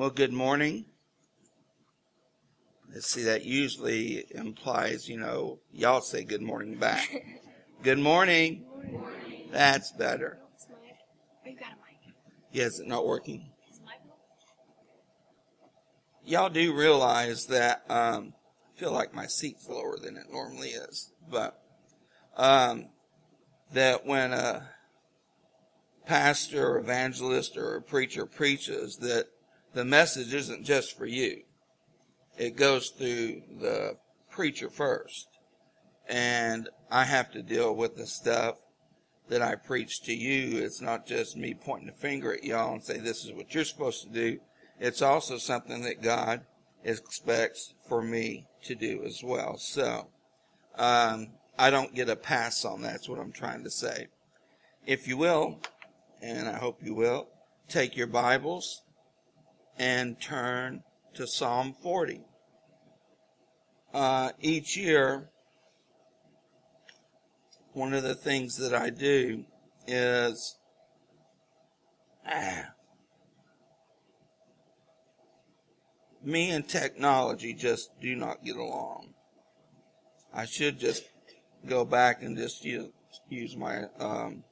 Well, good morning. Let's see, that usually implies, you know, y'all say good morning back. good morning. Good morning. That's better. Oh, you got a mic. Yeah, is it not working? Is the mic on? Y'all do realize that, um, I feel like my seat's lower than it normally is, but, um, that when a pastor or evangelist or a preacher preaches that the message isn't just for you. It goes through the preacher first. And I have to deal with the stuff that I preach to you. It's not just me pointing a finger at y'all and say this is what you're supposed to do. It's also something that God expects for me to do as well. So, um, I don't get a pass on that. That's what I'm trying to say. If you will, and I hope you will, take your Bibles and turn to Psalm 40. Uh, each year, one of the things that I do is, ah, me and technology just do not get along. I should just go back and just use, use my um,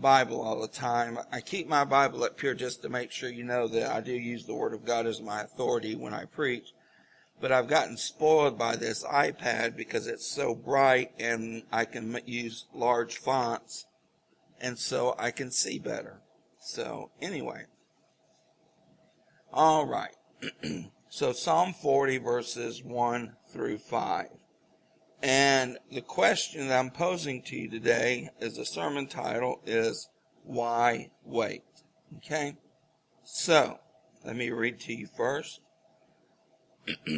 Bible all the time. I keep my Bible up here just to make sure you know that I do use the Word of God as my authority when I preach. But I've gotten spoiled by this iPad because it's so bright and I can use large fonts and so I can see better. So anyway. All right. so Psalm 40 verses 1 through 5. And the question that I'm posing to you today as a sermon title is Why Wait? Okay? So, let me read to you first.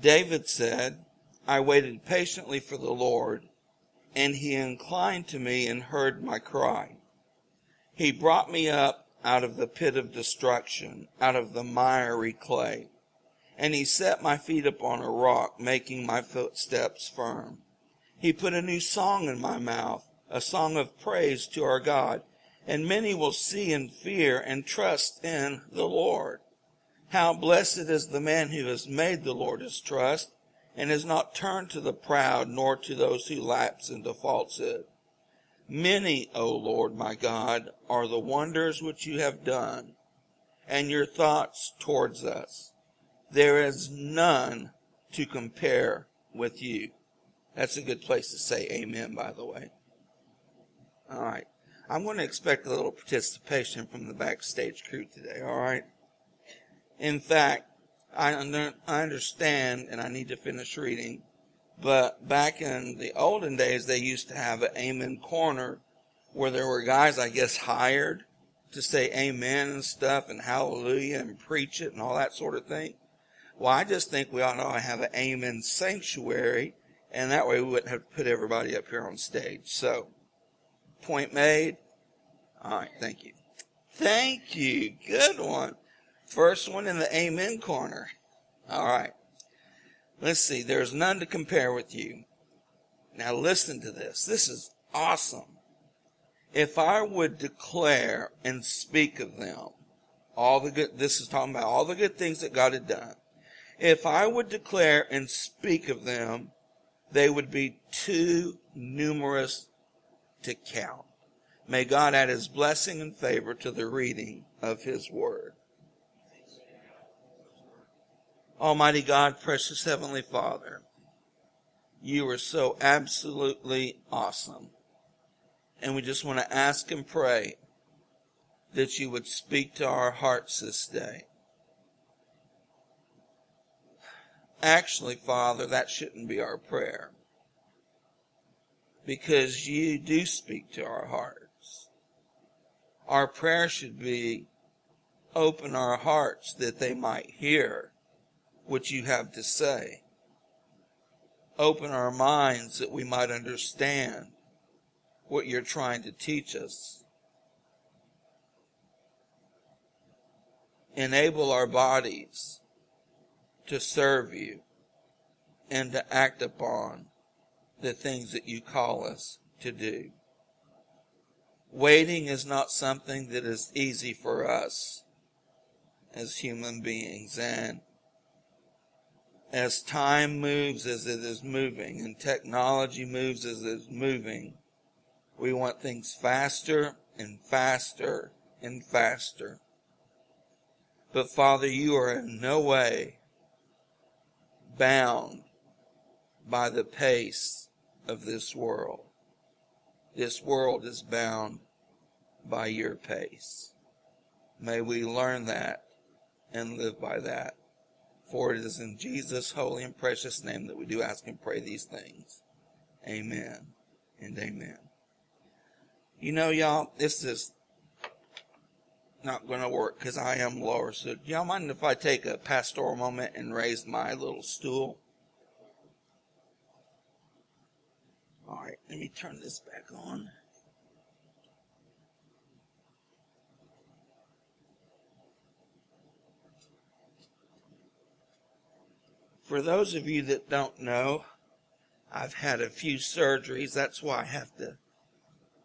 David said, I waited patiently for the Lord, and he inclined to me and heard my cry. He brought me up out of the pit of destruction, out of the miry clay and he set my feet upon a rock, making my footsteps firm. He put a new song in my mouth, a song of praise to our God, and many will see and fear and trust in the Lord. How blessed is the man who has made the Lord his trust, and has not turned to the proud, nor to those who lapse into falsehood. Many, O Lord my God, are the wonders which you have done, and your thoughts towards us. There is none to compare with you. That's a good place to say amen, by the way. All right. I'm going to expect a little participation from the backstage crew today, all right? In fact, I, under, I understand, and I need to finish reading, but back in the olden days, they used to have an amen corner where there were guys, I guess, hired to say amen and stuff and hallelujah and preach it and all that sort of thing. Well, I just think we ought to have an amen sanctuary, and that way we wouldn't have to put everybody up here on stage. So, point made. All right, thank you. Thank you. Good one. First one in the amen corner. All right. Let's see. There's none to compare with you. Now listen to this. This is awesome. If I would declare and speak of them, all the good, this is talking about all the good things that God had done if I would declare and speak of them, they would be too numerous to count. May God add his blessing and favor to the reading of his word. Almighty God, precious Heavenly Father, you are so absolutely awesome. And we just want to ask and pray that you would speak to our hearts this day. Actually, Father, that shouldn't be our prayer. Because you do speak to our hearts. Our prayer should be open our hearts that they might hear what you have to say. Open our minds that we might understand what you're trying to teach us. Enable our bodies to serve you and to act upon the things that you call us to do. Waiting is not something that is easy for us as human beings. And as time moves as it is moving and technology moves as it is moving, we want things faster and faster and faster. But Father, you are in no way bound by the pace of this world. This world is bound by your pace. May we learn that and live by that. For it is in Jesus' holy and precious name that we do ask and pray these things. Amen and amen. You know, y'all, this is not going to work because I am lower. So, do y'all mind if I take a pastoral moment and raise my little stool? All right, let me turn this back on. For those of you that don't know, I've had a few surgeries. That's why I have to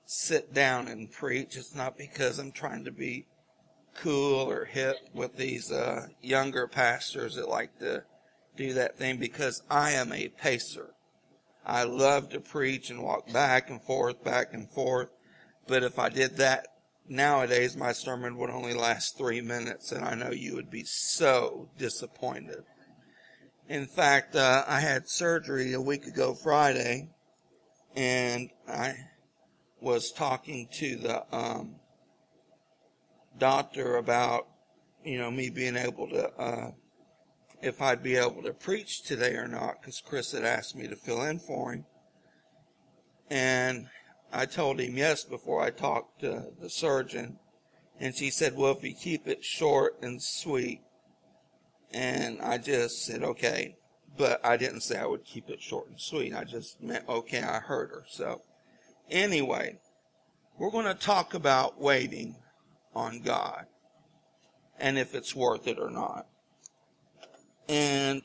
sit down and preach. It's not because I'm trying to be cool or hip with these uh, younger pastors that like to do that thing because I am a pacer. I love to preach and walk back and forth, back and forth. But if I did that nowadays, my sermon would only last three minutes, and I know you would be so disappointed. In fact, uh, I had surgery a week ago Friday, and I was talking to the um, doctor about, you know, me being able to, uh, if I'd be able to preach today or not, because Chris had asked me to fill in for him. And I told him yes before I talked to the surgeon. And she said, well, if you keep it short and sweet, and I just said, okay. But I didn't say I would keep it short and sweet. I just meant, okay, I heard her. So anyway, we're going to talk about waiting on God and if it's worth it or not. And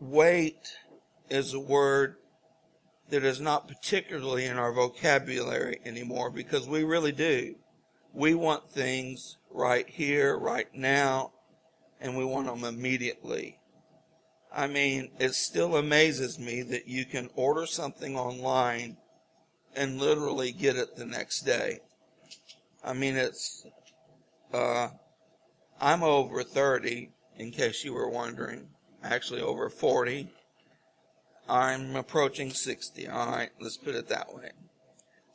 wait is a word that is not particularly in our vocabulary anymore because we really do. We want things right here, right now, and we want them immediately. I mean, it still amazes me that you can order something online and literally get it the next day. I mean, it's, uh, I'm over 30, in case you were wondering. Actually, over 40. I'm approaching 60. All right, let's put it that way.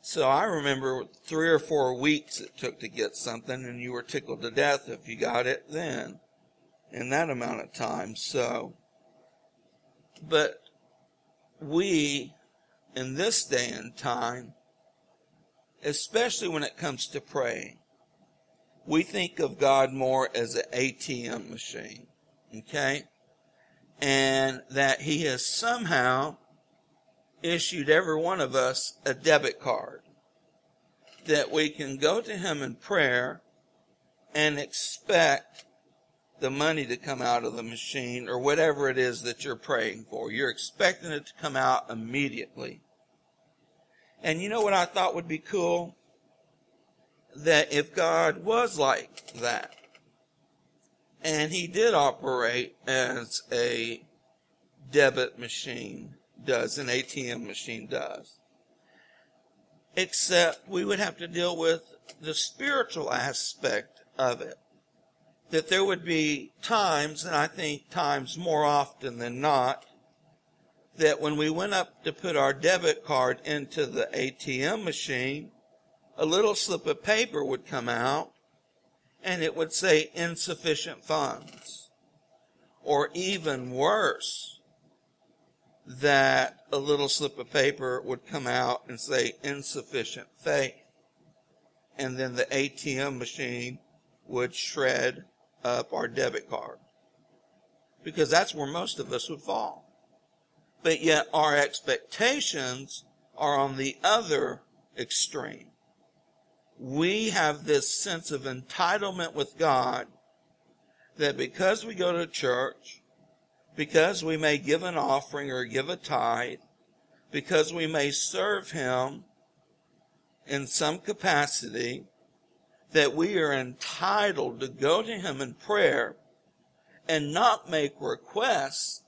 So I remember three or four weeks it took to get something, and you were tickled to death if you got it then in that amount of time. So, but we, in this day and time, especially when it comes to praying, we think of God more as an ATM machine. Okay? And that He has somehow issued every one of us a debit card. That we can go to Him in prayer and expect the money to come out of the machine or whatever it is that you're praying for. You're expecting it to come out immediately. And you know what I thought would be cool? That if God was like that, and he did operate as a debit machine does, an ATM machine does. Except we would have to deal with the spiritual aspect of it that there would be times, and I think times more often than not, that when we went up to put our debit card into the ATM machine, a little slip of paper would come out and it would say insufficient funds. Or even worse, that a little slip of paper would come out and say insufficient faith. And then the ATM machine would shred up our debit card. Because that's where most of us would fall. But yet our expectations are on the other extreme. We have this sense of entitlement with God that because we go to church, because we may give an offering or give a tithe, because we may serve Him, in some capacity that we are entitled to go to Him in prayer and not make requests,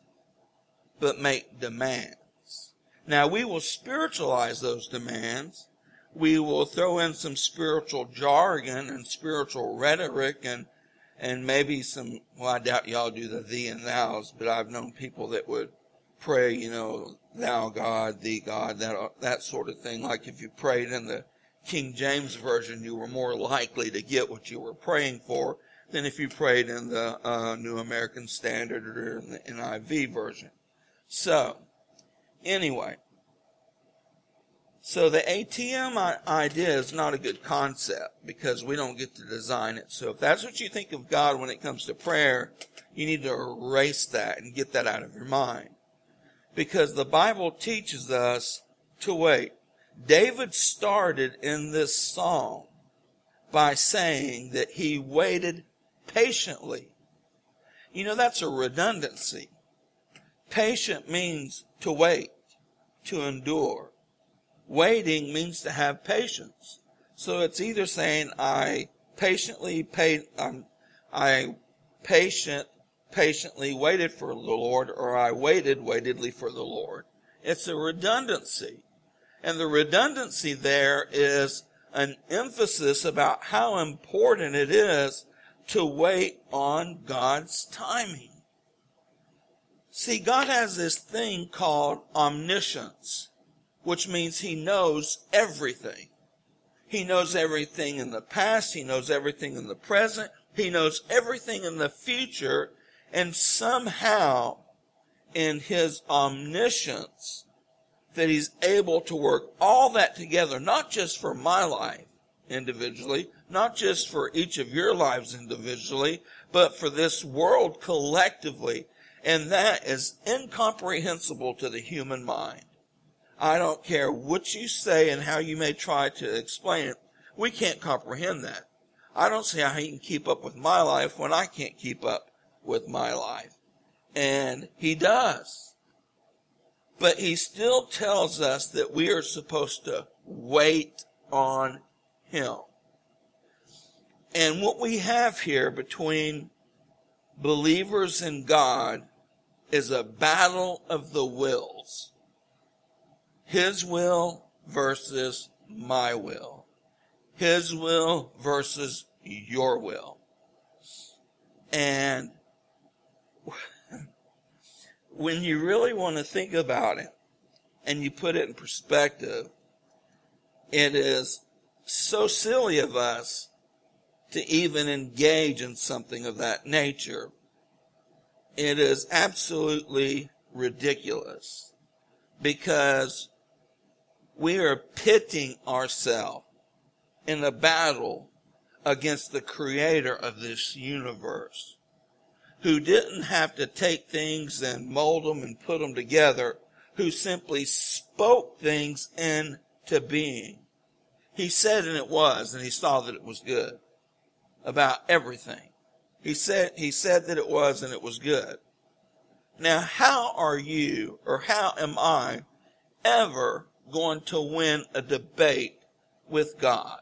but make demands. Now we will spiritualize those demands. We will throw in some spiritual jargon and spiritual rhetoric and and maybe some, well, I doubt y'all do the thee and thous, but I've known people that would pray, you know, thou God, thee God, that, that sort of thing. Like if you prayed in the King James Version, you were more likely to get what you were praying for than if you prayed in the uh, New American Standard or in the NIV version. So, anyway, so the ATM idea is not a good concept because we don't get to design it. So if that's what you think of God when it comes to prayer, you need to erase that and get that out of your mind. Because the Bible teaches us to wait. David started in this psalm by saying that he waited patiently. You know, that's a redundancy. Patient means to wait, to endure. Waiting means to have patience. So it's either saying I patiently paid, um, I patient, patiently waited for the Lord, or I waited waitedly for the Lord. It's a redundancy. And the redundancy there is an emphasis about how important it is to wait on God's timing. See, God has this thing called omniscience which means he knows everything. He knows everything in the past. He knows everything in the present. He knows everything in the future. And somehow in his omniscience that he's able to work all that together, not just for my life individually, not just for each of your lives individually, but for this world collectively. And that is incomprehensible to the human mind. I don't care what you say and how you may try to explain it. We can't comprehend that. I don't see how he can keep up with my life when I can't keep up with my life. And he does. But he still tells us that we are supposed to wait on him. And what we have here between believers and God is a battle of the wills. His will versus my will. His will versus your will. And when you really want to think about it and you put it in perspective, it is so silly of us to even engage in something of that nature. It is absolutely ridiculous because we are pitting ourselves in a battle against the creator of this universe who didn't have to take things and mold them and put them together, who simply spoke things into being. He said and it was, and he saw that it was good about everything. He said, he said that it was and it was good. Now, how are you or how am I ever going to win a debate with God.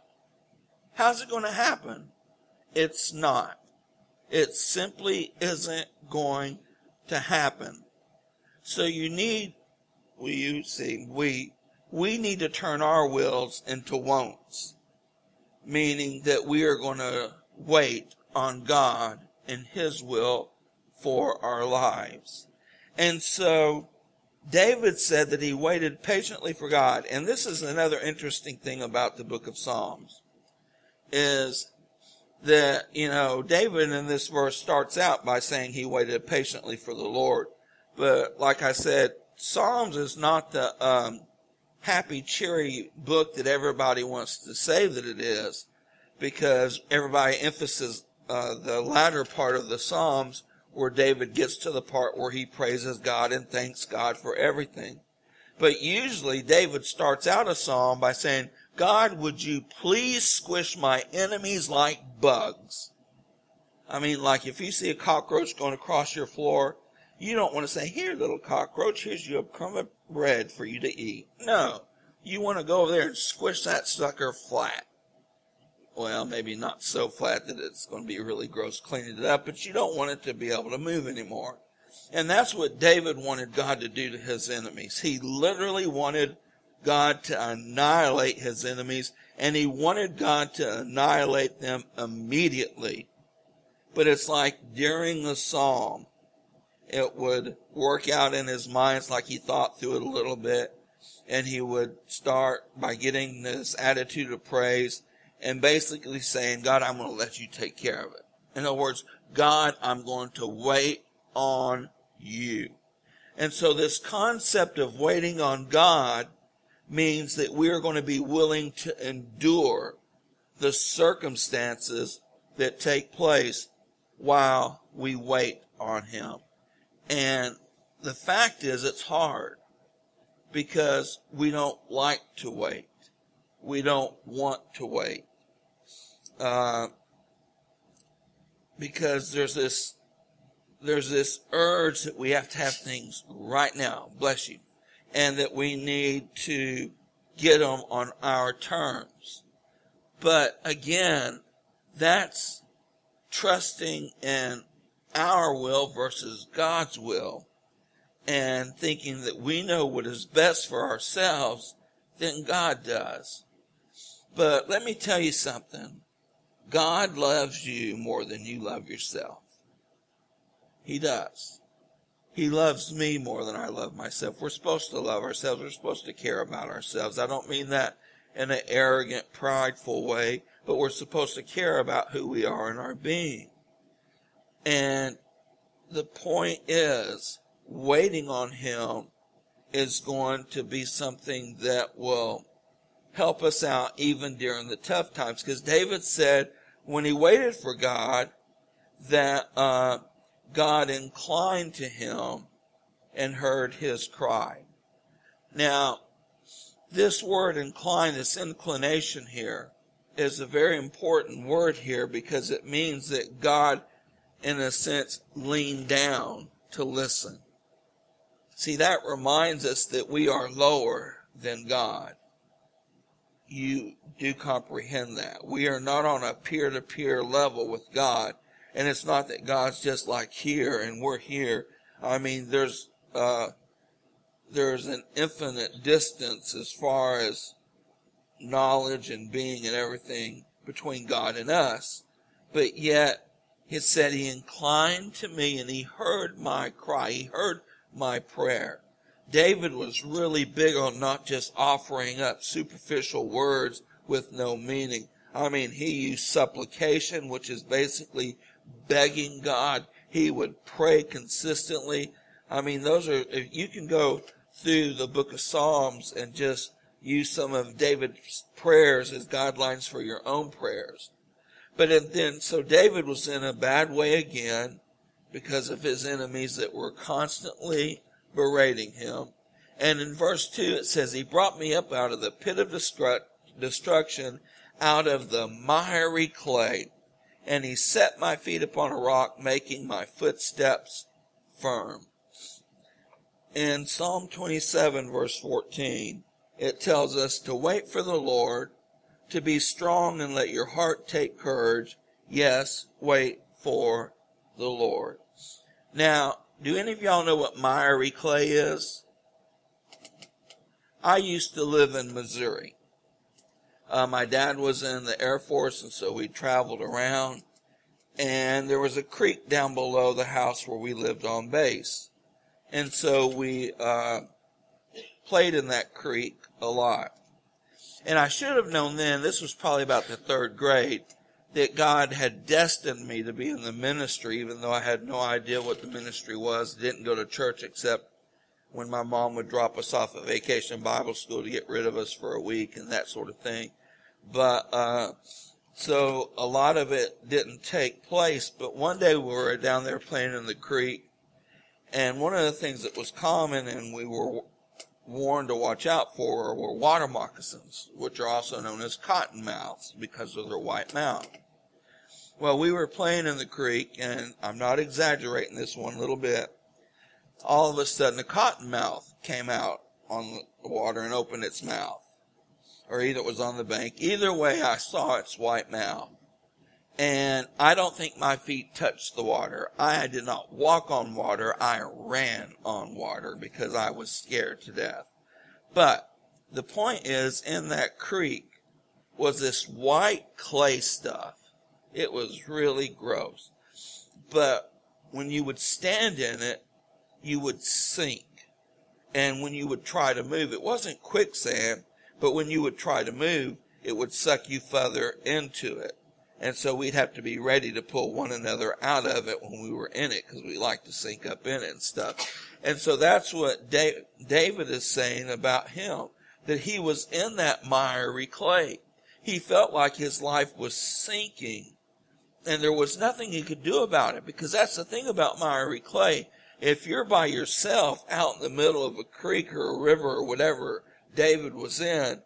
How's it going to happen? It's not. It simply isn't going to happen. So you need, we you see, we, we need to turn our wills into won'ts, meaning that we are going to wait on God and His will for our lives. And so David said that he waited patiently for God. And this is another interesting thing about the book of Psalms is that, you know, David in this verse starts out by saying he waited patiently for the Lord. But like I said, Psalms is not the, um, happy, cheery book that everybody wants to say that it is because everybody emphasizes, uh, the latter part of the Psalms where David gets to the part where he praises God and thanks God for everything. But usually David starts out a psalm by saying, God, would you please squish my enemies like bugs? I mean, like if you see a cockroach going across your floor, you don't want to say, here little cockroach, here's your crumb of bread for you to eat. No. you want to go over there and squish that sucker flat. Well, maybe not so flat that it's going to be really gross cleaning it up, but you don't want it to be able to move anymore. And that's what David wanted God to do to his enemies. He literally wanted God to annihilate his enemies, and he wanted God to annihilate them immediately. But it's like during the psalm, it would work out in his mind. It's like he thought through it a little bit, and he would start by getting this attitude of praise and basically saying, God, I'm going to let you take care of it. In other words, God, I'm going to wait on you. And so this concept of waiting on God means that we are going to be willing to endure the circumstances that take place while we wait on Him. And the fact is it's hard because we don't like to wait. We don't want to wait. Uh, because there's this there's this urge that we have to have things right now. Bless you and that we need to get them on our terms. But again, that's trusting in our will versus God's will and thinking that we know what is best for ourselves than God does. But let me tell you something. God loves you more than you love yourself. He does. He loves me more than I love myself. We're supposed to love ourselves. We're supposed to care about ourselves. I don't mean that in an arrogant, prideful way, but we're supposed to care about who we are in our being. And the point is, waiting on Him is going to be something that will help us out even during the tough times. Because David said when he waited for God that, uh, God inclined to him and heard his cry. Now, this word incline, this inclination here, is a very important word here because it means that God, in a sense, leaned down to listen. See, that reminds us that we are lower than God. You do comprehend that. We are not on a peer to peer level with God. And it's not that God's just like here and we're here. I mean, there's, uh, there's an infinite distance as far as knowledge and being and everything between God and us. But yet, he said he inclined to me and he heard my cry. He heard my prayer. David was really big on not just offering up superficial words with no meaning. I mean, he used supplication, which is basically begging God. He would pray consistently. I mean, those are, you can go through the book of Psalms and just use some of David's prayers as guidelines for your own prayers. But then, so David was in a bad way again because of his enemies that were constantly berating him. And in verse 2 it says, He brought me up out of the pit of destruction, out of the miry clay and he set my feet upon a rock, making my footsteps firm. In Psalm 27 verse 14, it tells us to wait for the Lord, to be strong and let your heart take courage. Yes, wait for the Lord. Now, do any of y'all know what miry clay is? I used to live in Missouri. Uh, my dad was in the Air Force, and so we traveled around. And there was a creek down below the house where we lived on base. And so we uh, played in that creek a lot. And I should have known then, this was probably about the third grade, that God had destined me to be in the ministry, even though I had no idea what the ministry was. Didn't go to church except when my mom would drop us off at vacation Bible school to get rid of us for a week and that sort of thing. But, uh, so a lot of it didn't take place. But one day we were down there playing in the creek. And one of the things that was common and we were warned to watch out for were water moccasins, which are also known as cottonmouths because of their white mouth. Well, we were playing in the creek and I'm not exaggerating this one little bit. All of a sudden a cottonmouth came out on the water and opened its mouth or either it was on the bank. Either way, I saw its white mouth. And I don't think my feet touched the water. I did not walk on water. I ran on water because I was scared to death. But the point is, in that creek was this white clay stuff. It was really gross. But when you would stand in it, you would sink. And when you would try to move, it wasn't quicksand, but when you would try to move, it would suck you further into it. And so we'd have to be ready to pull one another out of it when we were in it because we like to sink up in it and stuff. And so that's what David is saying about him, that he was in that miry clay. He felt like his life was sinking and there was nothing he could do about it because that's the thing about miry clay. If you're by yourself out in the middle of a creek or a river or whatever David was in,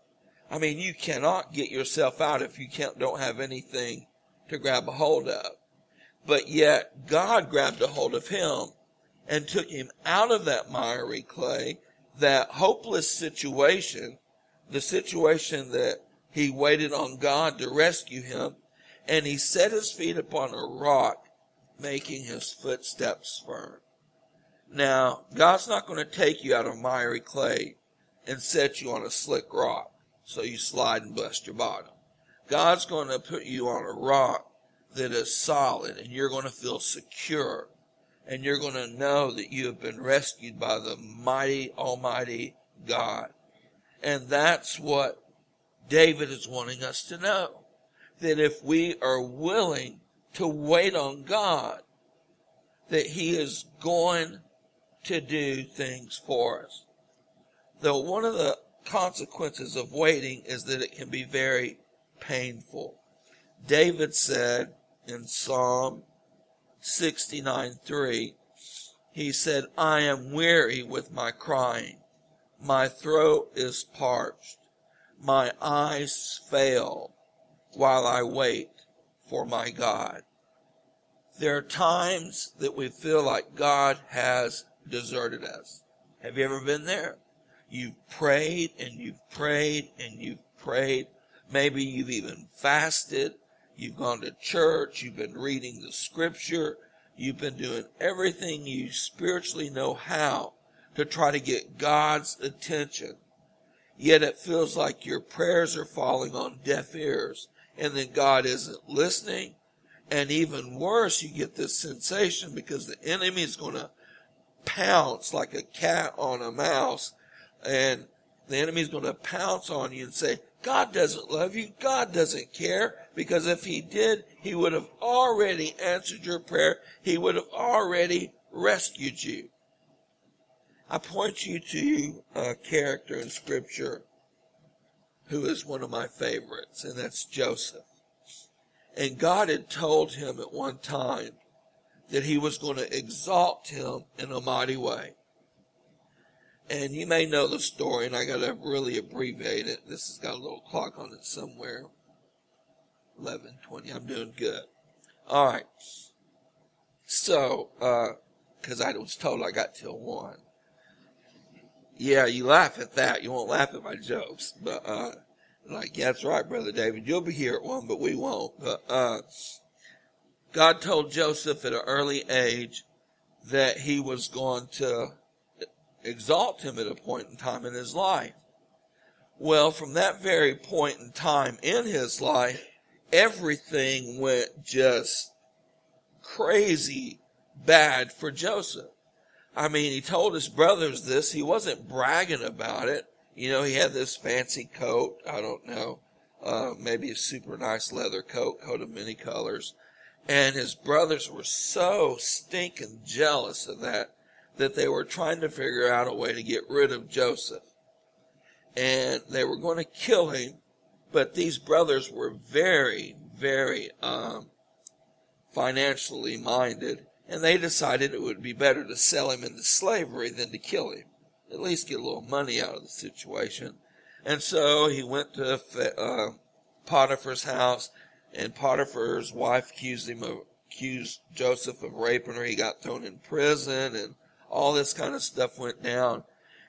I mean, you cannot get yourself out if you don't have anything to grab a hold of. But yet God grabbed a hold of him and took him out of that miry clay, that hopeless situation, the situation that he waited on God to rescue him, and he set his feet upon a rock, making his footsteps firm. Now, God's not going to take you out of miry clay and set you on a slick rock so you slide and bust your bottom. God's going to put you on a rock that is solid and you're going to feel secure and you're going to know that you have been rescued by the mighty, almighty God. And that's what David is wanting us to know. That if we are willing to wait on God, that he is going to do things for us. Though one of the consequences of waiting is that it can be very painful. David said in Psalm 69 3, he said, I am weary with my crying. My throat is parched. My eyes fail while I wait for my God. There are times that we feel like God has deserted us. Have you ever been there? You've prayed and you've prayed and you've prayed. Maybe you've even fasted. You've gone to church. You've been reading the scripture. You've been doing everything you spiritually know how to try to get God's attention. Yet it feels like your prayers are falling on deaf ears and then God isn't listening. And even worse, you get this sensation because the enemy is going to pounce like a cat on a mouse and the enemy is going to pounce on you and say, God doesn't love you. God doesn't care. Because if he did, he would have already answered your prayer. He would have already rescued you. I point you to a character in scripture who is one of my favorites, and that's Joseph. And God had told him at one time that he was going to exalt him in a mighty way. And you may know the story, and I got to really abbreviate it. This has got a little clock on it somewhere. 11:20. I'm doing good. All right. So, uh, because uh, I was told I got till one. Yeah, you laugh at that. You won't laugh at my jokes, but uh, like, yeah, that's right, brother David. You'll be here at one, but we won't. But uh, God told Joseph at an early age that he was going to exalt him at a point in time in his life. Well, from that very point in time in his life, everything went just crazy bad for Joseph. I mean, he told his brothers this. He wasn't bragging about it. You know, he had this fancy coat. I don't know. Uh, maybe a super nice leather coat, coat of many colors. And his brothers were so stinking jealous of that that they were trying to figure out a way to get rid of Joseph. And they were going to kill him, but these brothers were very, very um, financially minded, and they decided it would be better to sell him into slavery than to kill him. At least get a little money out of the situation. And so he went to uh, Potiphar's house, and Potiphar's wife accused him of accused Joseph of raping her. He got thrown in prison, and all this kind of stuff went down.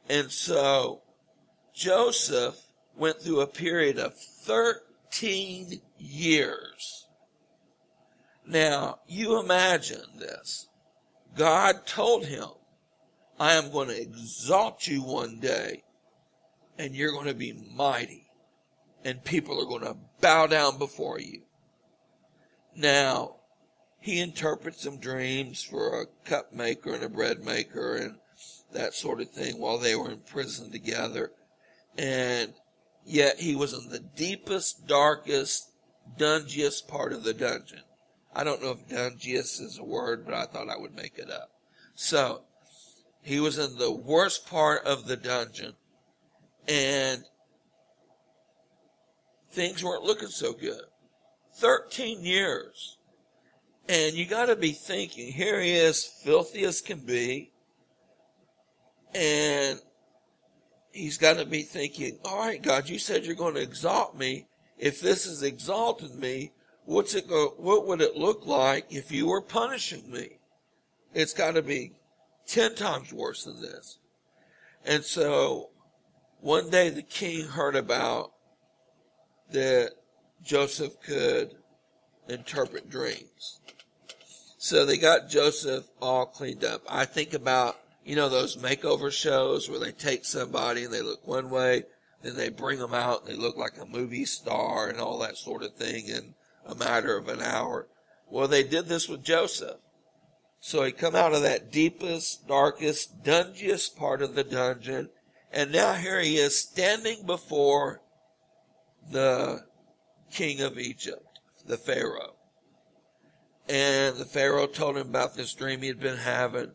And so Joseph went through a period of 13 years. Now, you imagine this. God told him, I am going to exalt you one day and you're going to be mighty and people are going to bow down before you. Now, he interprets some dreams for a cup maker and a bread maker and that sort of thing while they were in prison together. And yet he was in the deepest, darkest, dungiest part of the dungeon. I don't know if dungiest is a word, but I thought I would make it up. So, he was in the worst part of the dungeon and things weren't looking so good. 13 years. And you gotta be thinking, here he is, filthy as can be, and he's gotta be thinking, alright God, you said you're gonna exalt me. If this is exalting me, what's it go, what would it look like if you were punishing me? It's gotta be 10 times worse than this. And so one day the king heard about that Joseph could interpret dreams. So they got Joseph all cleaned up. I think about, you know, those makeover shows where they take somebody and they look one way, then they bring them out and they look like a movie star and all that sort of thing in a matter of an hour. Well, they did this with Joseph. So he come out of that deepest, darkest, dungiest part of the dungeon, and now here he is standing before the king of Egypt, the Pharaoh. And the Pharaoh told him about this dream he had been having.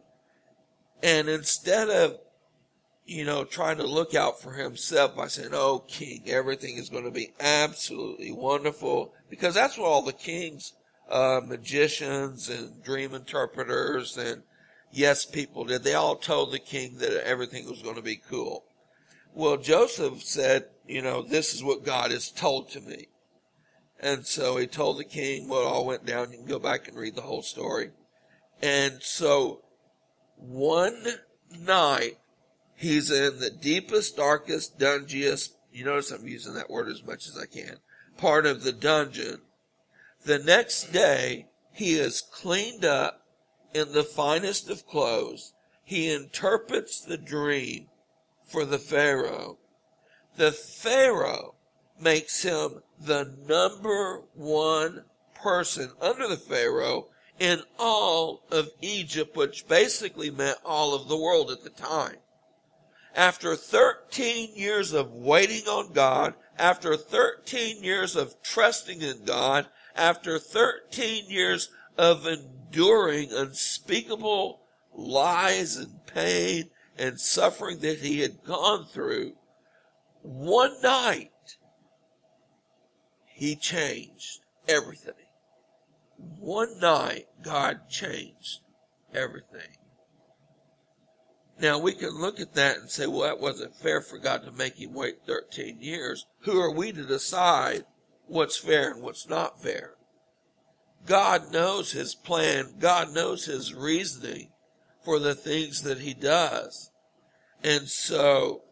And instead of, you know, trying to look out for himself by saying, Oh, king, everything is going to be absolutely wonderful, because that's what all the kings, uh, magicians and dream interpreters and yes people did. They all told the king that everything was going to be cool. Well, Joseph said, you know, this is what God has told to me. And so he told the king what all went down. You can go back and read the whole story. And so one night, he's in the deepest, darkest, dungiest, you notice I'm using that word as much as I can, part of the dungeon. The next day, he is cleaned up in the finest of clothes. He interprets the dream for the Pharaoh. The Pharaoh makes him the number one person under the Pharaoh in all of Egypt, which basically meant all of the world at the time. After 13 years of waiting on God, after 13 years of trusting in God, after 13 years of enduring unspeakable lies and pain and suffering that he had gone through, one night, he changed everything. One night, God changed everything. Now we can look at that and say, well, that wasn't fair for God to make him wait 13 years. Who are we to decide what's fair and what's not fair? God knows his plan. God knows his reasoning for the things that he does. And so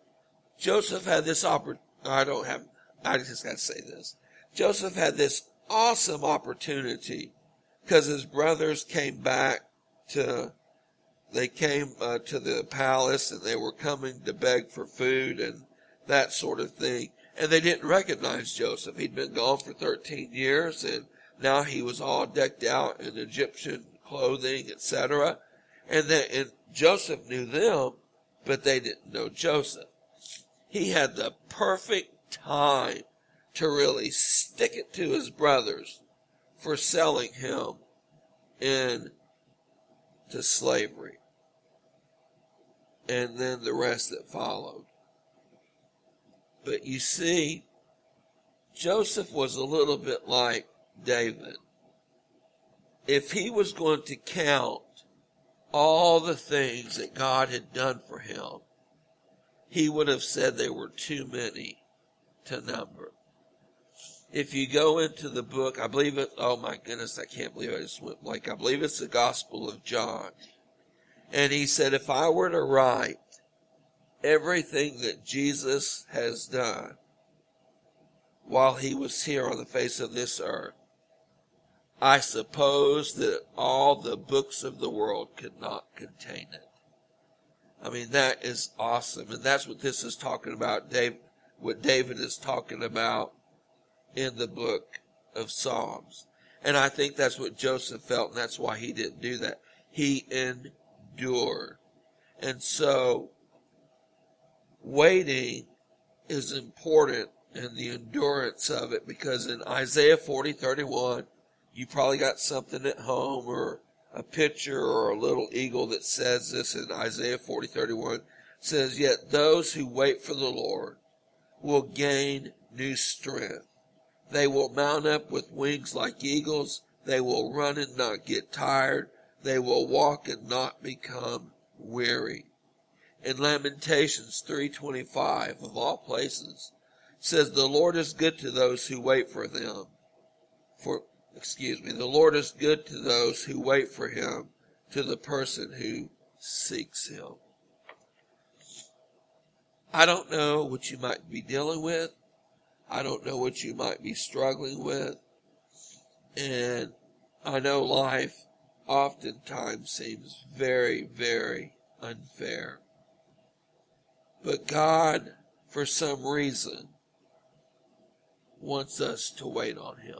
Joseph had this opportunity. I don't have, I just got to say this. Joseph had this awesome opportunity because his brothers came back to, they came uh, to the palace and they were coming to beg for food and that sort of thing. And they didn't recognize Joseph. He'd been gone for 13 years and now he was all decked out in Egyptian clothing, etc. And then, and Joseph knew them, but they didn't know Joseph. He had the perfect time to really stick it to his brothers for selling him into slavery. And then the rest that followed. But you see, Joseph was a little bit like David. If he was going to count all the things that God had done for him, he would have said they were too many to number. If you go into the book, I believe it, oh my goodness, I can't believe I just went blank. I believe it's the Gospel of John. And he said, if I were to write everything that Jesus has done, while he was here on the face of this earth, I suppose that all the books of the world could not contain it. I mean, that is awesome. And that's what this is talking about, Dave, what David is talking about in the book of Psalms. And I think that's what Joseph felt, and that's why he didn't do that. He endured. And so, waiting is important in the endurance of it because in Isaiah 40, 31, you probably got something at home or a picture or a little eagle that says this in Isaiah 40, 31 says, Yet those who wait for the Lord will gain new strength. They will mount up with wings like eagles. They will run and not get tired. They will walk and not become weary. In Lamentations 3:25 of all places says the Lord is good to those who wait for them. For excuse me, the Lord is good to those who wait for him, to the person who seeks him. I don't know what you might be dealing with. I don't know what you might be struggling with. And I know life oftentimes seems very, very unfair. But God, for some reason, wants us to wait on Him.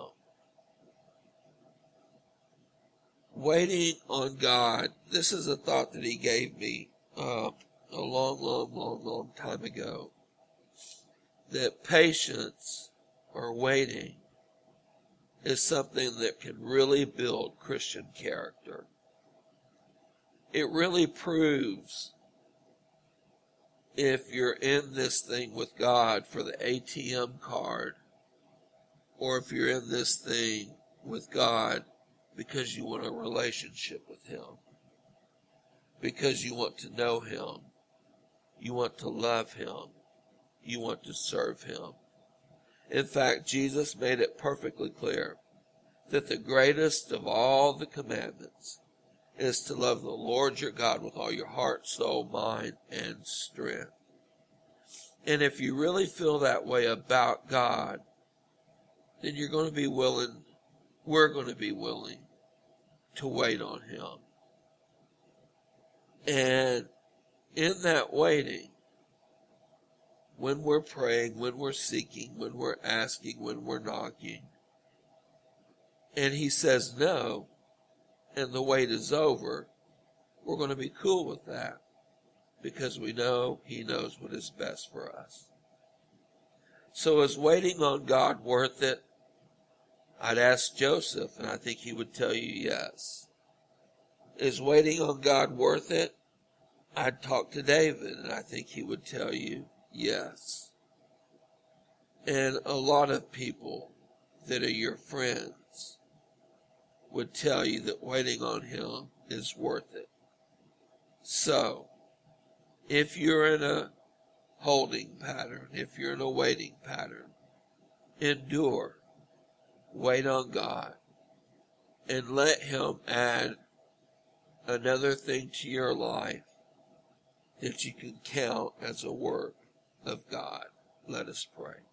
Waiting on God, this is a thought that He gave me uh, a long, long, long, long time ago that patience or waiting is something that can really build Christian character. It really proves if you're in this thing with God for the ATM card or if you're in this thing with God because you want a relationship with Him, because you want to know Him, you want to love Him, you want to serve him. In fact, Jesus made it perfectly clear that the greatest of all the commandments is to love the Lord your God with all your heart, soul, mind, and strength. And if you really feel that way about God, then you're going to be willing, we're going to be willing to wait on Him. And in that waiting, when we're praying, when we're seeking, when we're asking, when we're knocking, and he says no, and the wait is over, we're going to be cool with that because we know he knows what is best for us. So is waiting on God worth it? I'd ask Joseph, and I think he would tell you yes. Is waiting on God worth it? I'd talk to David, and I think he would tell you Yes. And a lot of people that are your friends would tell you that waiting on Him is worth it. So, if you're in a holding pattern, if you're in a waiting pattern, endure, wait on God, and let Him add another thing to your life that you can count as a work of God. Let us pray.